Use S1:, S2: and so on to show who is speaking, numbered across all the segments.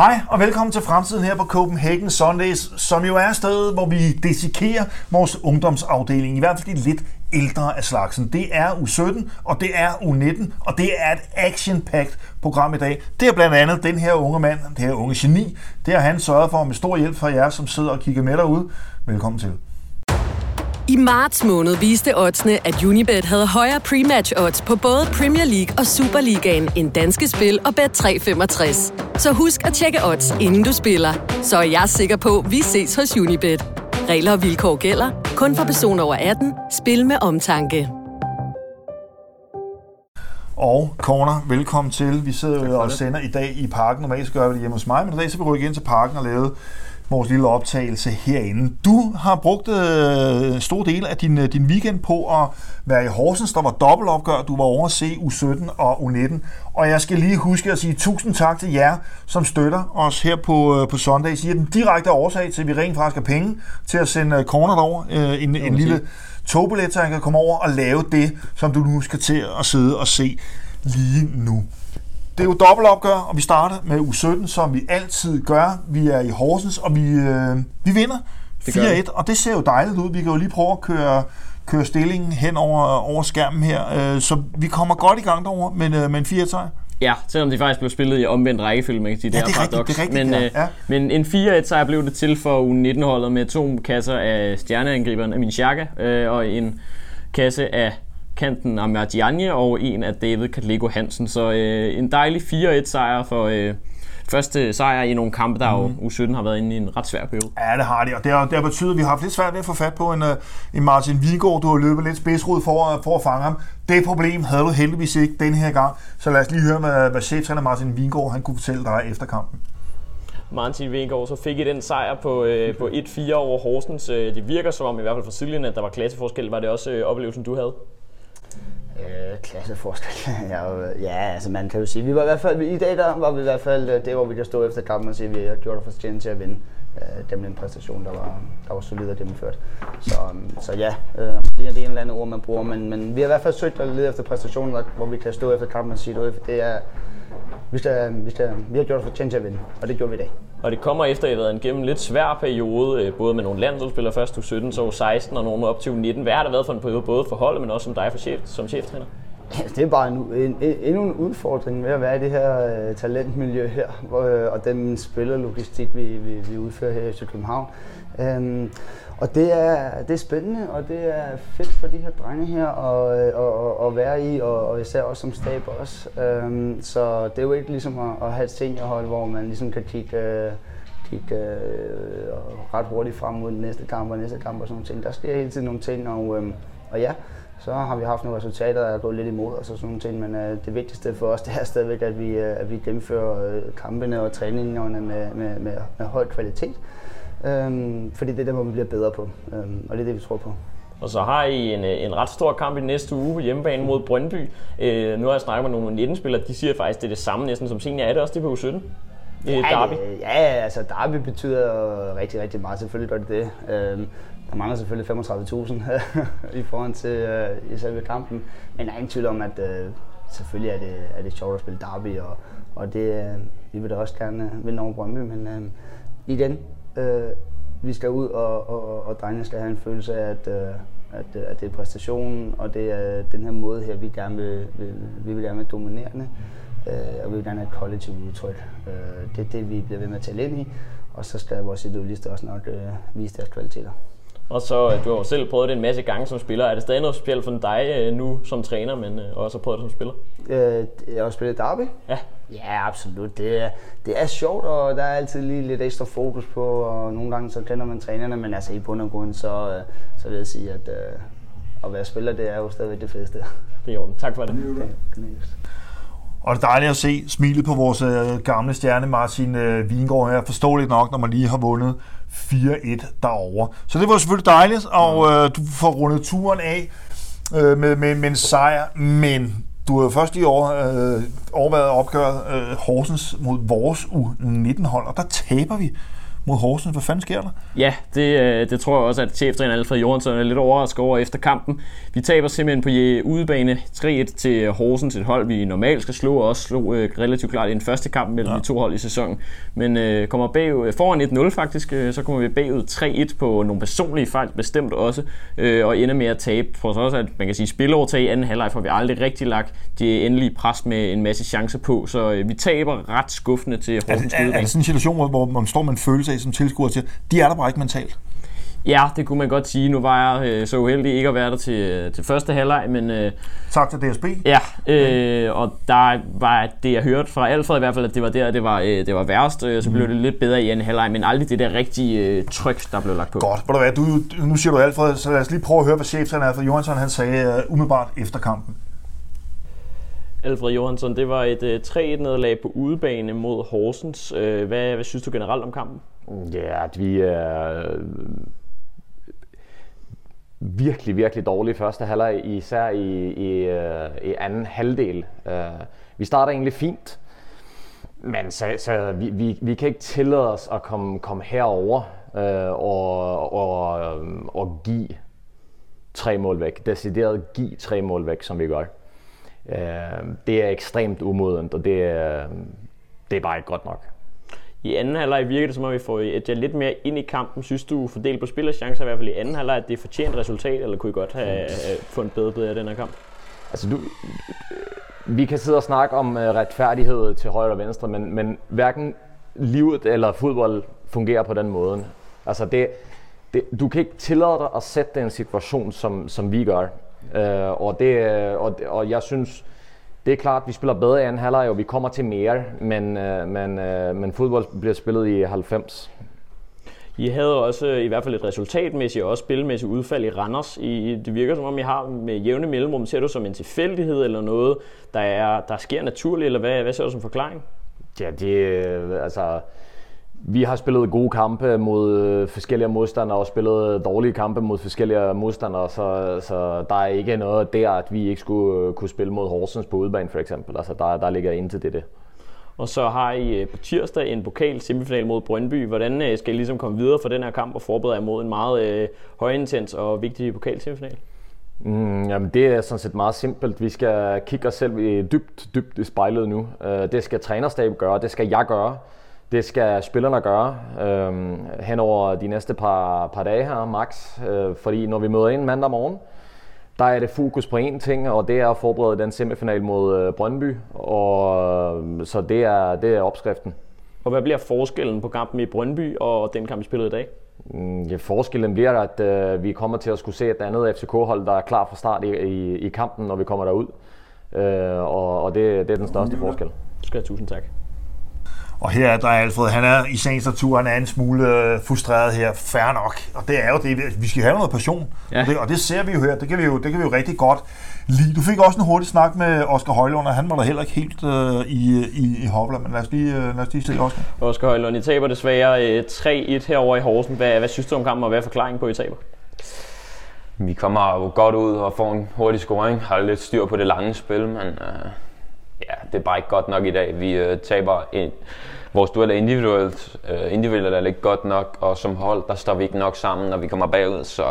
S1: Hej og velkommen til fremtiden her på Copenhagen Sundays, som jo er stedet, hvor vi desikerer vores ungdomsafdeling, i hvert fald de lidt ældre af slagsen. Det er U17, og det er U19, og det er et action program i dag. Det er blandt andet den her unge mand, det her unge geni, det har han sørget for med stor hjælp fra jer, som sidder og kigger med derude. Velkommen til.
S2: I marts måned viste oddsene, at Unibet havde højere pre-match odds på både Premier League og Superligaen end danske spil og Bet365. Så husk at tjekke odds, inden du spiller. Så er jeg sikker på, at vi ses hos Unibet. Regler og vilkår gælder. Kun for personer over 18. Spil med omtanke.
S1: Og Corner, velkommen til. Vi sidder jo og sender i dag i parken. Normalt så gør vi det hjemme hos mig, men i dag så vil vi rykke ind til parken og lave vores lille optagelse herinde. Du har brugt øh, stor del af din, øh, din weekend på at være i Horsens. Der var dobbeltopgør. Du var over at se U17 og U19. Og jeg skal lige huske at sige tusind tak til jer, som støtter os her på, øh, på søndag. I er den direkte årsag til, at vi rent faktisk har penge til at sende Corner over. Øh, en, en lille togbillet, så han kan komme over og lave det, som du nu skal til at sidde og se lige nu. Det er jo dobbeltopgør, og vi starter med U17, som vi altid gør. Vi er i Horsens, og vi, øh, vi vinder 4-1, og det ser jo dejligt ud. Vi kan jo lige prøve at køre, køre stillingen hen over, over skærmen her. Øh, så vi kommer godt i gang derovre med, øh, med en 4 sejr.
S3: Ja, selvom det faktisk blev spillet i omvendt rækkefølge, man kan sige,
S1: Ja,
S3: det,
S1: det er
S3: er
S1: rigtigt, det er rigtigt,
S3: men,
S1: ja.
S3: øh,
S1: Ja.
S3: men en 4-1 sejr blev det til for U19-holdet med to kasser af stjerneangriberen Amin Xhaka øh, og en kasse af kanten Ahmad og en af David Katlego Hansen. Så øh, en dejlig 4-1 sejr for øh, første sejr i nogle kampe, der
S1: Mhm.
S3: jo U17 har været inde i en ret svær periode.
S1: Ja, det har de, og det har, det har betydet, at vi har haft lidt svært ved at få fat på en, øh, en Martin Vingård. Du har løbet lidt spidsrud for, at- for at fange ham. Det problem havde du heldigvis ikke den her gang. Så lad os lige høre, hvad, hvad cheftræner Martin Vingård han kunne fortælle dig efter kampen.
S3: Martin Vingegaard så fik I den sejr på, øh, på 1-4 over Horsens. Øh, Det virker som om, i hvert fald for Siljen, at der var klasseforskel. Var det også øh, oplevelsen, du havde?
S4: Øh, klasseforskel. ja, øh, ja, altså man kan jo sige, vi var i hvert fald, i dag der var vi i hvert fald, øh, det hvor vi kan stå efter kampen og sige, at vi har gjort os fortjent til at vinde. Øh, dem en præstation, der var, der var solid og gennemført. Så, øhm, så ja, øh, det er det en eller anden ord, man bruger, men, men vi har i hvert fald søgt at lede efter præstationen, hvor vi kan stå efter kampen og sige, at det er, vi, skal, vi, skal, vi har gjort fortjent til at vinde, og det gjorde vi i dag.
S3: Og det kommer efter, at I har været igennem en lidt svær periode, øh, både med nogle landsholdsspillere først u 17, så u 16 og nogle op til u 19. Hvad har det været for en periode, både for holdet, men også som dig for chef, som cheftræner?
S4: Det er bare en, en, en, endnu en udfordring ved at være i det her øh, talentmiljø her, hvor, øh, og den spillerlogistik, vi, vi, vi udfører her i København. Øhm, og det er, det er spændende, og det er fedt for de her drenge her at, øh, at, at være i, og, og især også som stab også. Øhm, så det er jo ikke ligesom at, at have et seniorhold, hvor man ligesom kan kigge, øh, kigge øh, ret hurtigt frem mod den næste kamp og næste kamp og sådan nogle ting. Der sker hele tiden nogle ting, og, øh, og ja, så har vi haft nogle resultater, der er gået lidt imod os og sådan nogle ting, men øh, det vigtigste for os, det er stadigvæk, at vi, øh, at vi gennemfører øh, kampene og træningerne med, med, med, med høj kvalitet. Øhm, fordi det er det, hvor vi bliver bedre på, øhm, og det er det, vi tror på.
S3: Og så har I en, øh, en ret stor kamp i næste uge på hjemmebane mod Brøndby. Øh, nu har jeg snakket med nogle 19-spillere, de siger faktisk, det er det samme næsten som senior. Er det også det på u 17? Ja, derby.
S4: det- ja, altså derby betyder rigtig, rigtig meget. Selvfølgelig gør det det. Øhm, der mangler selvfølgelig 35.000 i forhold til øh, i selve kampen. Men der er ingen tvivl om, at øh, selvfølgelig er det, er det sjovt at spille derby, og, og det, øh, vi vil da også gerne vinde over Brøndby. Men øh, igen, øh, vi skal ud, og, og, og drengene skal have en følelse af, at, øh, at, øh, at det er præstationen, og det er den her måde her, vi gerne vil, vil, vi vil gerne være dominerende. Øh, og vi vil gerne have et kollektivt udtryk. Øh, det er det, vi bliver ved med at tale ind i. Og så skal vores idealister også nok øh, vise deres kvaliteter.
S3: Og så, øh, du har jo selv prøvet det en masse gange som spiller. Er det stadig noget specielt for dig øh, nu som træner, men øh, også har prøvet det som spiller?
S4: Øh, jeg har spillet derby.
S3: Ja.
S4: Ja, absolut. Det er, det er sjovt, og der er altid lige lidt ekstra fokus på, og nogle gange så kender man trænerne, men altså i bund og grund, så, så vil jeg sige, at øh, at være spiller, det er jo stadigvæk det fedeste.
S3: Det er orden. Tak for det.
S4: Okay.
S1: Og det er dejligt at se smilet på vores gamle stjerne Martin Vingård her. Forståeligt nok, når man lige har vundet 4-1 derovre. Så det var selvfølgelig dejligt, og øh, du får rundet turen af øh, med, med, med en sejr. Men du har jo først i år øh, overvejet opgøret øh, Horsens mod vores U19-hold, og der taber vi mod Horsens. Hvad fanden sker der?
S3: Ja, det, øh, det tror jeg også, at cheftræner Alfred Jørgensen er lidt overrasket over efter kampen. Vi taber simpelthen på udebane 3-1 til Horsens, et hold vi normalt skal slå, og også slog øh, relativt klart i den første kamp mellem ja. de to hold i sæsonen. Men øh, kommer bagud, øh, foran 1-0 faktisk, øh, så kommer vi bagud 3-1 på nogle personlige fejl, bestemt også, øh, og ender med at tabe. Så også, at man kan sige, spilovertag i anden halvleg får vi aldrig rigtig lagt det endelige pres med en masse chancer på, så øh, vi taber ret skuffende til Horsens
S1: er, er, er det sådan en situation, hvor, hvor man står med en følelse af som tilskuer til, de er der bare ikke mentalt?
S3: Ja, det kunne man godt sige. Nu var jeg øh, så uheldig ikke at være der til, til første halvleg, men... Øh,
S1: tak til DSB.
S3: Ja, øh, og der var det, jeg hørte fra Alfred i hvert fald, at det var der, det var, øh, det var værst. Øh, så blev mm. det lidt bedre i anden halvleg, men aldrig det der rigtige øh, tryk, der blev lagt på.
S1: Godt. Hvor du hvad, du, nu siger du Alfred, så lad os lige prøve at høre, hvad cheftræner Alfred Johansson han sagde uh, umiddelbart efter kampen.
S3: Alfred Johansson, det var et uh, 3-1-nederlag på udebane mod Horsens. Uh, hvad, hvad synes du generelt om kampen?
S5: Ja, at vi er øh, virkelig, virkelig dårlige første halvleg, især i, i, øh, i anden halvdel. Øh, vi starter egentlig fint, men så, så vi, vi, vi kan ikke tillade os at komme, komme herover og, og, og give tre mål væk. Decideret give tre mål væk, som vi gør. Det er ekstremt umodent, og det er, det er bare ikke godt nok.
S3: I anden halvleg virker det som om, vi får et øh, lidt mere ind i kampen. Synes du, fordelt på spillerchancer i hvert fald i anden halvleg, at det er fortjent resultat, eller kunne I godt have øh, fundet bedre bedre af den her kamp?
S5: Altså, du, vi kan sidde og snakke om øh, retfærdighed til højre og venstre, men, men hverken livet eller fodbold fungerer på den måde. Altså, det, det, du kan ikke tillade dig at sætte den situation, som, som vi gør. Øh, og, det, øh, og, og jeg synes, det er klart, at vi spiller bedre i anden halvleg, og vi kommer til mere, men, øh, men, øh, men fodbold bliver spillet i 90.
S3: I havde også i hvert fald et resultatmæssigt og også spilmæssigt udfald i Randers. I, det virker som om, I har med jævne mellemrum. Ser du som en tilfældighed eller noget, der, er, der sker naturligt, eller hvad, hvad ser du som forklaring?
S5: Ja, det øh, altså vi har spillet gode kampe mod øh, forskellige modstandere og spillet dårlige kampe mod forskellige modstandere, så, så der er ikke noget der, at vi ikke skulle øh, kunne spille mod Horsens på udebane for eksempel. Altså der, der ligger ind til det. det.
S3: Og så har I øh, på tirsdag en pokal semifinal mod Brøndby. Hvordan skal I ligesom komme videre for den her kamp og forberede jer mod en meget øh, højintens og vigtig pokal semifinal?
S5: Mm, jamen det er sådan set meget simpelt. Vi skal kigge os selv dybt, dybt i spejlet nu. Det skal trænerstaben gøre, det skal jeg gøre. Det skal spillerne gøre øh, hen over de næste par, par dage her, max. Øh, fordi når vi møder ind mandag morgen, der er det fokus på én ting, og det er at forberede den semifinal mod øh, Brøndby. Og, øh, så det er, det er opskriften.
S3: Og hvad bliver forskellen på kampen i Brøndby og den kamp, vi spillede i dag?
S5: Mm, ja, forskellen bliver, at øh, vi kommer til at skulle se et andet FCK-hold, der er klar fra start i, i, i kampen, når vi kommer derud. Øh, og og det, det er den største forskel.
S3: Skal tusind tak.
S1: Og her er der Alfred, han er i sagens natur, han er en smule øh, frustreret her. Færre nok. Og det er jo det, vi skal have noget passion. Ja. Og, det, og det ser vi jo her, det kan vi jo, det kan vi jo rigtig godt lide. Du fik også en hurtig snak med Oscar Højlund, og han var der heller ikke helt øh, i, i, i Hovland, men lad os lige, øh, lad os lige se Oscar.
S3: Oscar Højlund, I taber desværre øh, 3-1 herover i Horsen. Hvad, hvad synes du om kampen, og hvad er forklaringen på, I taber?
S6: Vi kommer jo godt ud og får en hurtig scoring, har lidt styr på det lange spil, men øh, det er bare ikke godt nok i dag. Vi øh, taber en, vores dueller individuelt, øh, individuelt er ikke godt nok, og som hold, der står vi ikke nok sammen, når vi kommer bagud, så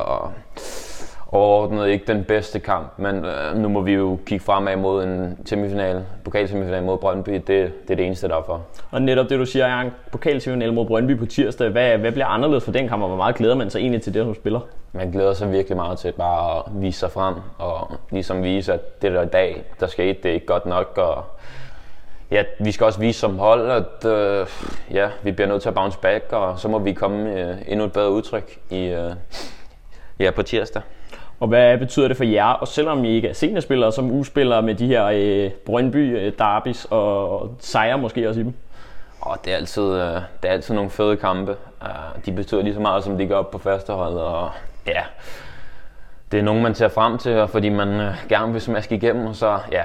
S6: overordnet ikke den bedste kamp, men øh, nu må vi jo kigge fremad mod en semifinal, pokalsemifinal mod Brøndby, det, det er det eneste derfor.
S3: Og netop det du siger, Jan, pokalsemifinal mod Brøndby på tirsdag, hvad, hvad bliver anderledes for den kamp, og hvor meget glæder man sig egentlig til det, som spiller?
S6: Man glæder sig virkelig meget til bare at vise sig frem, og ligesom vise, at det der i dag, der skete, det er ikke godt nok, og ja, vi skal også vise som hold, at øh, ja, vi bliver nødt til at bounce back, og så må vi komme øh, endnu et bedre udtryk i, øh, ja, på tirsdag.
S3: Og hvad betyder det for jer, og selvom I ikke er seniorspillere, som uspillere med de her øh, Brøndby øh, derbis og, og sejre måske også i dem?
S6: Og det er altid, øh, det er altid nogle fede kampe. Uh, de betyder lige så meget, som de gør op på første hold, og ja, det er nogen, man ser frem til, fordi man øh, gerne vil smaske igennem, og så ja,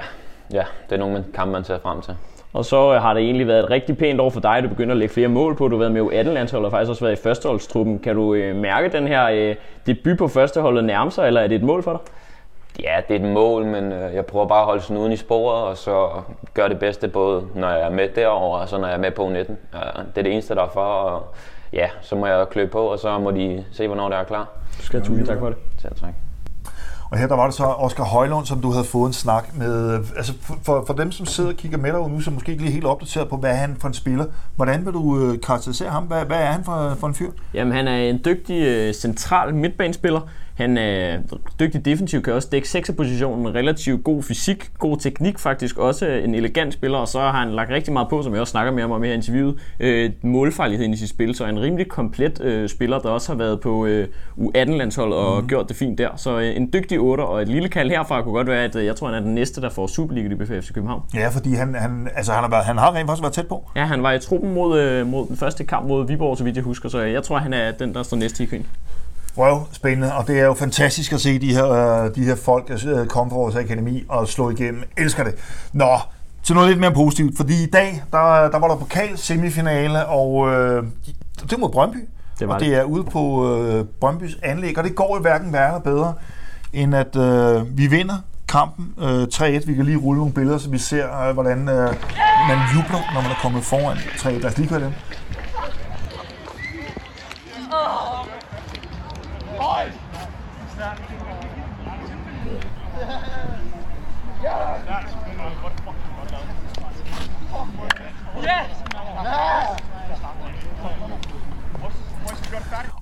S6: ja, det er nogle kampe, man ser frem til.
S3: Og så øh, har det egentlig været et rigtig pænt år for dig. Du begynder at lægge flere mål på. Du har været med i 18 landshold og faktisk også været i førsteholdstruppen. Kan du øh, mærke den her øh, debut på førsteholdet nærme sig, eller er det et mål for dig?
S6: ja, det er et mål, men øh, jeg prøver bare at holde sådan uden i sporet, og så gøre det bedste, både når jeg er med derovre, og så når jeg er med på 19. Ja, det er det eneste, der er for, og ja, så må jeg klø på, og så må de se, hvornår det er klar.
S3: Du skal have tusind tak for det.
S6: Selv tak.
S1: Og her der var det så Oscar Højlund, som du havde fået en snak med. Altså for, for dem, som sidder og kigger med dig nu, som måske ikke lige helt opdateret på, hvad er han for en spiller. Hvordan vil du øh, karakterisere ham? Hvad, hvad er han for, for en fyr?
S3: Jamen, han er en dygtig øh, central midtbanespiller. Han er dygtig defensiv, kan også dække sekserpositionen, relativt god fysik, god teknik faktisk, også en elegant spiller, og så har han lagt rigtig meget på, som jeg også snakker mere om i her interviewet, øh, målfarligheden i sit spil, så en rimelig komplet øh, spiller, der også har været på øh, U18-landshold og mm. gjort det fint der. Så øh, en dygtig otter og et lille kald herfra kunne godt være, at øh, jeg tror, han er den næste, der får Superliga i BFF København.
S1: Ja, fordi han, han, altså, han, har, været, han har rent faktisk været tæt på.
S3: Ja, han var i truppen mod, øh, mod den første kamp mod Viborg, så vidt jeg husker, så jeg tror, han er den, der står næste i køen.
S1: Wow, spændende. Og det er jo fantastisk at se de her, øh, de her folk øh, komme fra vores akademi og slå igennem. Elsker det. Nå, til noget lidt mere positivt, fordi i dag, der, der var der pokal semifinale, og øh, det var mod Brøndby. Det var og det. det er ude på øh, Brøndbys anlæg, og det går i hverken værre bedre, end at øh, vi vinder kampen øh, 3-1. Vi kan lige rulle nogle billeder, så vi ser, øh, hvordan øh, man jubler, når man er kommet foran 3-1. Lad os lige køre dem.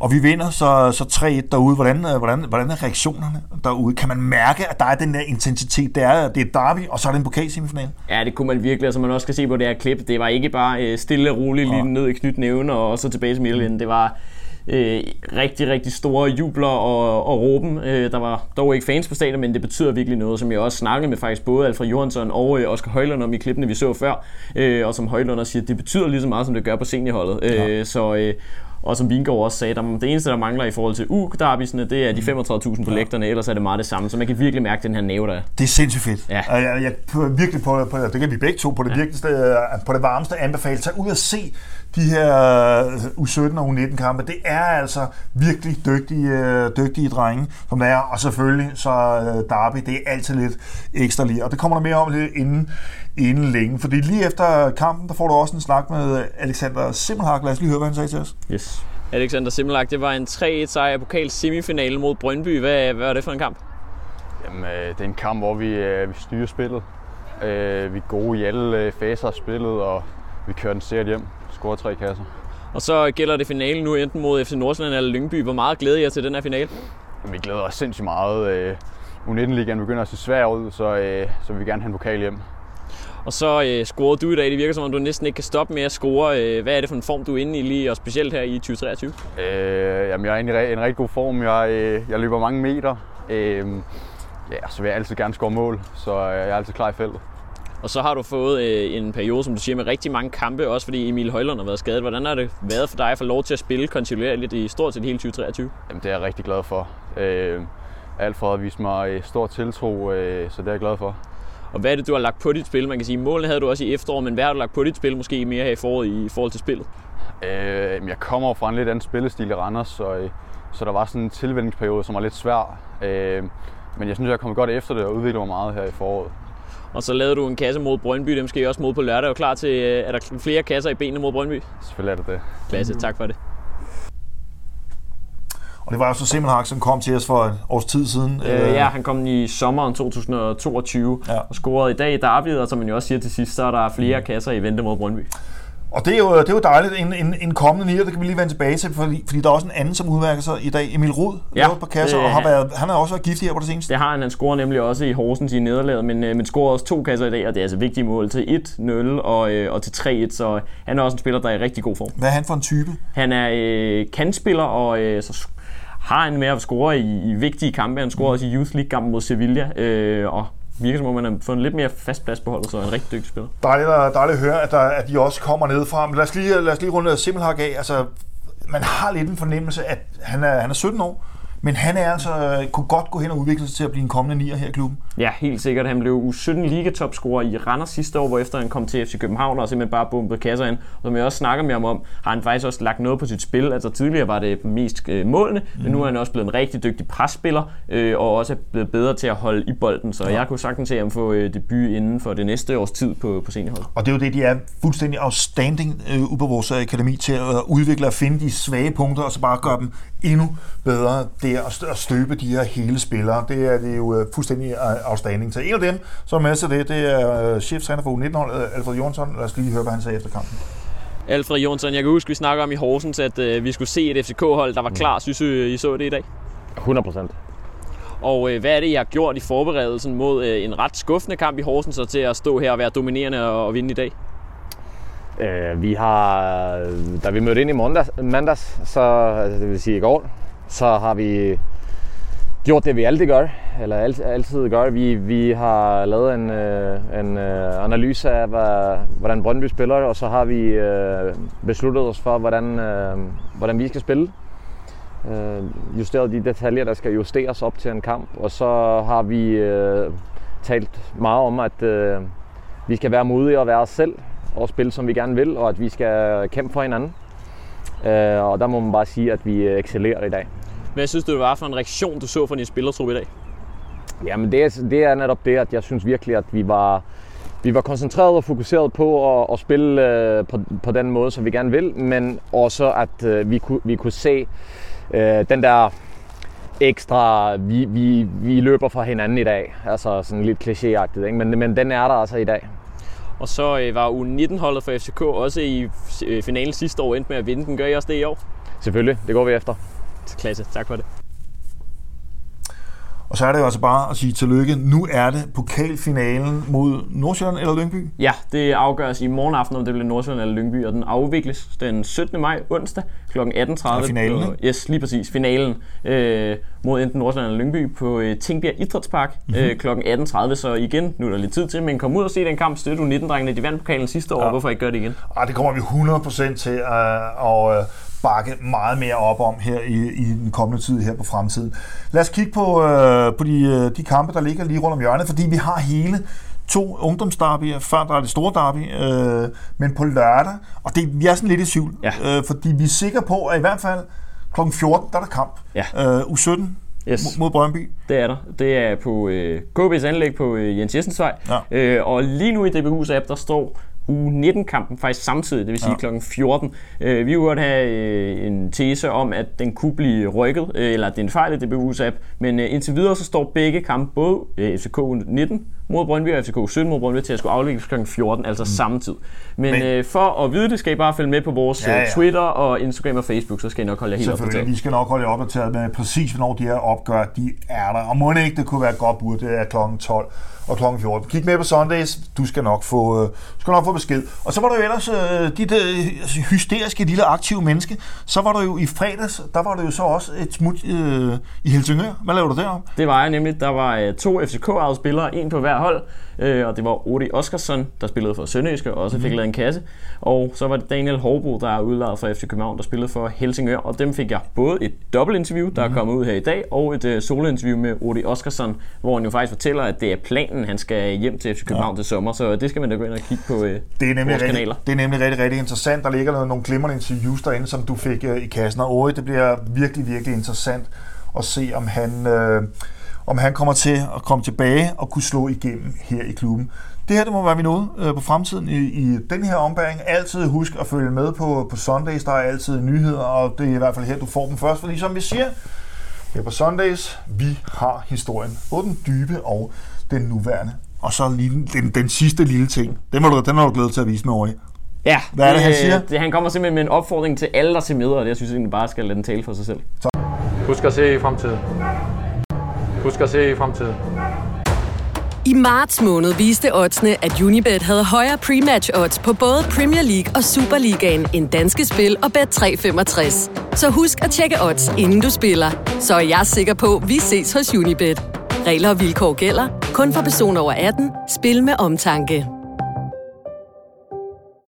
S1: Og vi vinder så, så 3-1 derude. Hvordan, øh, hvordan, hvordan er reaktionerne derude? Kan man mærke, at der er den der intensitet? Det er, det er derby, og så er det en pokalsemifinal?
S3: Ja, det kunne man virkelig. Altså man også kan se på det her klip. Det var ikke bare øh, stille og roligt lige ned i knytnæven og så tilbage til midten. Det var øh, rigtig, rigtig store jubler og, og råben. Øh, der var dog ikke fans på stadion, men det betyder virkelig noget, som jeg også snakkede med faktisk både Alfred Johansson og øh, Oscar Højlund om i klippene, vi så før. Øh, og som Højlund også siger, det betyder lige så meget, som det gør på seniorholdet. Øh, ja. Så... Øh, og som Vingård også sagde, der, det eneste, der mangler i forhold til u derbysene det er de 35.000 mm. på lægterne, ellers er det meget det samme. Så man kan virkelig mærke den her næve, der er.
S1: Det er sindssygt fedt. Ja. Jeg, jeg, jeg virkelig på, på, det kan vi begge to på det, ja. virkelig, på det varmeste anbefale. Tag ud og se de her U17 og U19 kampe, det er altså virkelig dygtige, øh, dygtige drenge, som det er. Og selvfølgelig så øh, Derby, det er altid lidt ekstra lige. Og det kommer der mere om lidt inden, inden længe. Fordi lige efter kampen, der får du også en snak med Alexander Simmelhag. Lad os lige høre, hvad han sagde til os.
S3: Yes. Alexander Simmelhag, det var en 3-1 sejr på pokal semifinalen mod Brøndby. Hvad, hvad var det for en kamp?
S7: Jamen, øh, det er en kamp, hvor vi, vi styrer spillet. Vi er gode i alle faser af spillet, og vi kører den sikkert hjem score tre kasser.
S3: Og så gælder det finalen nu enten mod FC Nordsjælland eller Lyngby. Hvor meget glæder jeg til den her finale?
S7: Vi glæder os sindssygt meget. Øh, U19-ligaen begynder at se svær ud, så, øh, så vi vil gerne have en pokal hjem.
S3: Og så øh, scorede du i dag. Det virker som om, du næsten ikke kan stoppe med at score. Øh, hvad er det for en form, du er inde i lige, og specielt her i 2023?
S7: Øh, jamen, jeg er inde i en rigtig god form. Jeg, øh, jeg løber mange meter. Øh, ja, så vil jeg altid gerne score mål, så øh, jeg er altid klar i feltet.
S3: Og så har du fået øh, en periode, som du siger, med rigtig mange kampe, også fordi Emil Højlund har været skadet. Hvordan har det været for dig at få lov til at spille kontinuerligt i stort set hele 2023?
S7: Jamen, det er jeg rigtig glad for. Øh, Alfred har vist mig øh, stor tiltro, øh, så det er jeg glad for.
S3: Og hvad er det, du har lagt på dit spil? Man kan sige, målene havde du også i efteråret, men hvad har du lagt på dit spil måske mere her i foråret i forhold til spillet?
S7: Øh, jeg kommer fra en lidt anden spillestil i Randers, så, øh, så der var sådan en tilvændingsperiode, som var lidt svær. Øh, men jeg synes, jeg er kommet godt efter det og udviklet mig meget her i foråret.
S3: Og så lavede du en kasse mod Brøndby, dem skal I også mod på lørdag. Er klar til, øh, er der flere kasser i benene mod Brøndby?
S7: Selvfølgelig er det det.
S3: Klasse, tak for det.
S1: Og det var jo så Simmelhag, som kom til os for et års tid siden.
S3: Øh, ja, han kom i sommeren 2022 ja. og scorede i dag i David, og som man jo også siger til sidst, så er der flere mm. kasser i vente mod Brøndby.
S1: Og det er jo, det er jo dejligt. En, en, en kommende nier, det kan vi lige vende tilbage til, fordi, fordi der er også en anden, som udmærker sig i dag. Emil Rud, ja, på kasser, det, og har været, han har også været giftig her på det seneste.
S3: Det har han. Han scorer nemlig også i Horsens i nederlaget, men, øh, men scorer også to kasser i dag, og det er altså vigtige mål til 1-0 og, øh, og til 3-1, så han er også en spiller, der er i rigtig god form.
S1: Hvad er han for en type?
S3: Han er øh, kantspiller, og øh, så har han med at score i, i vigtige kampe. Han scorer mm. også i Youth League-kampen mod Sevilla, øh, og virker som om, man har fået en lidt mere fast plads på holdet, så er en rigtig dygtig spiller.
S1: Dejligt, dejligt at høre, at, der, at de også kommer ned fra. Men lad os lige, lad os lige runde Simmelhag af. Altså, man har lidt en fornemmelse, at han er, han er 17 år, men han er altså, kunne godt gå hen og udvikle sig til at blive en kommende nier her i klubben.
S3: Ja, helt sikkert. Han blev U17 ligatopscorer i Randers sidste år, hvor efter han kom til FC København og simpelthen bare bombede kasser ind. Og som jeg også snakker med ham om, har han faktisk også lagt noget på sit spil. Altså tidligere var det mest øh, målene, mm. men nu er han også blevet en rigtig dygtig presspiller, øh, og også er blevet bedre til at holde i bolden. Så ja. jeg kunne sagtens se ham få øh, debut inden for det næste års tid på, på seniorholdet.
S1: Og det er jo det, de er fuldstændig outstanding øh, ude på vores akademi til at udvikle og finde de svage punkter, og så bare gøre dem endnu bedre der at støbe de her hele spillere. Det er det jo øh, fuldstændig øh, outstanding. Så en af dem, som er med til det, det er øh, cheftræner for U19-holdet, Alfred Jonsson. Lad os lige høre, hvad han sagde efter kampen.
S3: Alfred Jonsson, jeg kan huske, vi snakker om i Horsens, at øh, vi skulle se et FCK-hold, der var klar. Synes I, I så det i dag?
S5: 100 procent.
S3: Og øh, hvad er det, I har gjort i forberedelsen mod øh, en ret skuffende kamp i Horsens, og til at stå her og være dominerende og, og vinde i dag?
S5: Øh, vi har, da vi mødte ind i mandags, mandags så, altså det vil sige i går, så har vi gjort det, vi altid gør, eller altid gør. Vi, vi har lavet en, øh, en øh, analyse af, hvad, hvordan Brøndby spiller, og så har vi øh, besluttet os for, hvordan, øh, hvordan vi skal spille. Øh, justeret de detaljer, der skal justeres op til en kamp, og så har vi øh, talt meget om, at vi skal være modige og være os selv, og spille som vi gerne vil, og at vi skal kæmpe for hinanden. Og der må man bare sige, at vi excellerer i dag.
S3: Hvad synes du, det var for en reaktion, du så fra din spillertrup i dag?
S5: Jamen det er, det er netop det, at jeg synes virkelig, at vi var, vi var koncentreret og fokuseret på at, at spille øh, på, på den måde, som vi gerne vil, men også at øh, vi, kunne, vi kunne se øh, den der ekstra, vi, vi, vi løber fra hinanden i dag. Altså sådan lidt klichéagtigt, ikke? Men, men den er der altså i dag.
S3: Og så øh, var U19-holdet for FCK også i øh, finalen sidste år endt med at vinde den. Gør I også det i år?
S5: Selvfølgelig, det går vi efter.
S3: Klasse, tak for det.
S1: Og så er det jo altså bare at sige tillykke. Nu er det pokalfinalen mod Nordsjælland eller Lyngby?
S3: Ja, det afgøres i morgen aften, om det bliver Nordsjælland eller Lyngby, og den afvikles den 17. maj onsdag kl. 18.30. Og
S1: finalen, på,
S3: Yes, lige præcis. Finalen øh, mod enten Nordsjælland eller Lyngby på øh, Tingbjerg Idrætspark mm-hmm. øh, kl. 18.30. Så igen, nu er der lidt tid til, men kom ud og se den kamp. Støtte U19-drengene. De vandt pokalen sidste år, ja. hvorfor ikke gøre det igen?
S1: Ah, det kommer vi 100% til, øh, og øh, bakke meget mere op om her i, i den kommende tid her på fremtiden. Lad os kigge på, øh, på de, øh, de kampe, der ligger lige rundt om hjørnet, fordi vi har hele to ungdomsderbyer, før der er det store derby, øh, men på lørdag, og det, vi er sådan lidt i tvivl, ja. øh, fordi vi er sikre på, at i hvert fald kl. 14, der er der kamp. Ja. Øh, U17 yes. mod Brøndby.
S3: Det er der. Det er på øh, KB's anlæg på øh, Jens Jessensvej. Ja. Øh, og lige nu i DBU's app, der står U19-kampen faktisk samtidig, det vil sige ja. kl. 14. Øh, vi vil have øh, en tese om, at den kunne blive rykket, øh, eller at det er en fejl i DBU's app, men øh, indtil videre så står begge kampe, både øh, FCK 19 mod Brøndby og FCK 17 mod Brøndby til at skulle aflægges kl. 14, altså mm. samme tid. Men, Men øh, for at vide det, skal I bare følge med på vores ja, ja. Twitter og Instagram og Facebook, så skal I nok holde jer helt opdateret.
S1: Vi skal nok holde jer opdateret med præcis, hvornår de her opgør, de er der. Og må ikke, det kunne være et godt bud, det er kl. 12 og kl. 14. Kig med på Sundays, du skal nok få, øh, skal nok få besked. Og så var der jo ellers uh, dit uh, hysteriske lille aktive menneske. Så var der jo i fredags, der var der jo så også et smut uh, i Helsingør. Hvad lavede du derom?
S3: Det var jeg nemlig. Der var uh, to FCK-ejede spillere, en på hver hold. Uh, og det var Odi Oskarsson, der spillede for Sønderjyske og også fik mm. lavet en kasse. Og så var det Daniel Hårbo, der er udlejet for FC København, der spillede for Helsingør. Og dem fik jeg både et dobbeltinterview, der mm. er mhm. kommet ud her i dag, og et uh, solointerview med Odi Oskarsson, hvor han jo faktisk fortæller, at det er planen, han skal hjem til FC København ja. til sommer. Så det skal man da gå ind og kigge på uh, det er nemlig rigtig, kanaler.
S1: Det er nemlig rigtig, rigtig interessant. Der ligger noget, nogle glimrende interviews derinde, som du fik uh, i kassen. Og Odi, det bliver virkelig, virkelig interessant at se, om han... Uh, om han kommer til at komme tilbage og kunne slå igennem her i klubben. Det her det må være vi nåede øh, på fremtiden i, i den her ombæring. Altid husk at følge med på, på Sundays. Der er altid nyheder, og det er i hvert fald her, du får dem først. Fordi som vi siger, her på Sundays, vi har historien. Både den dybe og den nuværende. Og så lige den, den sidste lille ting. Den, må du, den har du glædet til at vise med over
S3: Ja,
S1: Hvad er det, han siger?
S3: Det, han kommer simpelthen med en opfordring til alle, der ser med, og jeg synes egentlig bare skal lade den tale for sig selv. Så.
S8: Husk at se i fremtiden. Husk at se i fremtiden.
S2: I marts måned viste oddsene, at Unibet havde højere pre-match odds på både Premier League og Superligaen end danske spil og Bet365. Så husk at tjekke odds, inden du spiller. Så er jeg sikker på, at vi ses hos Unibet. Regler og vilkår gælder. Kun for personer over 18. Spil med omtanke.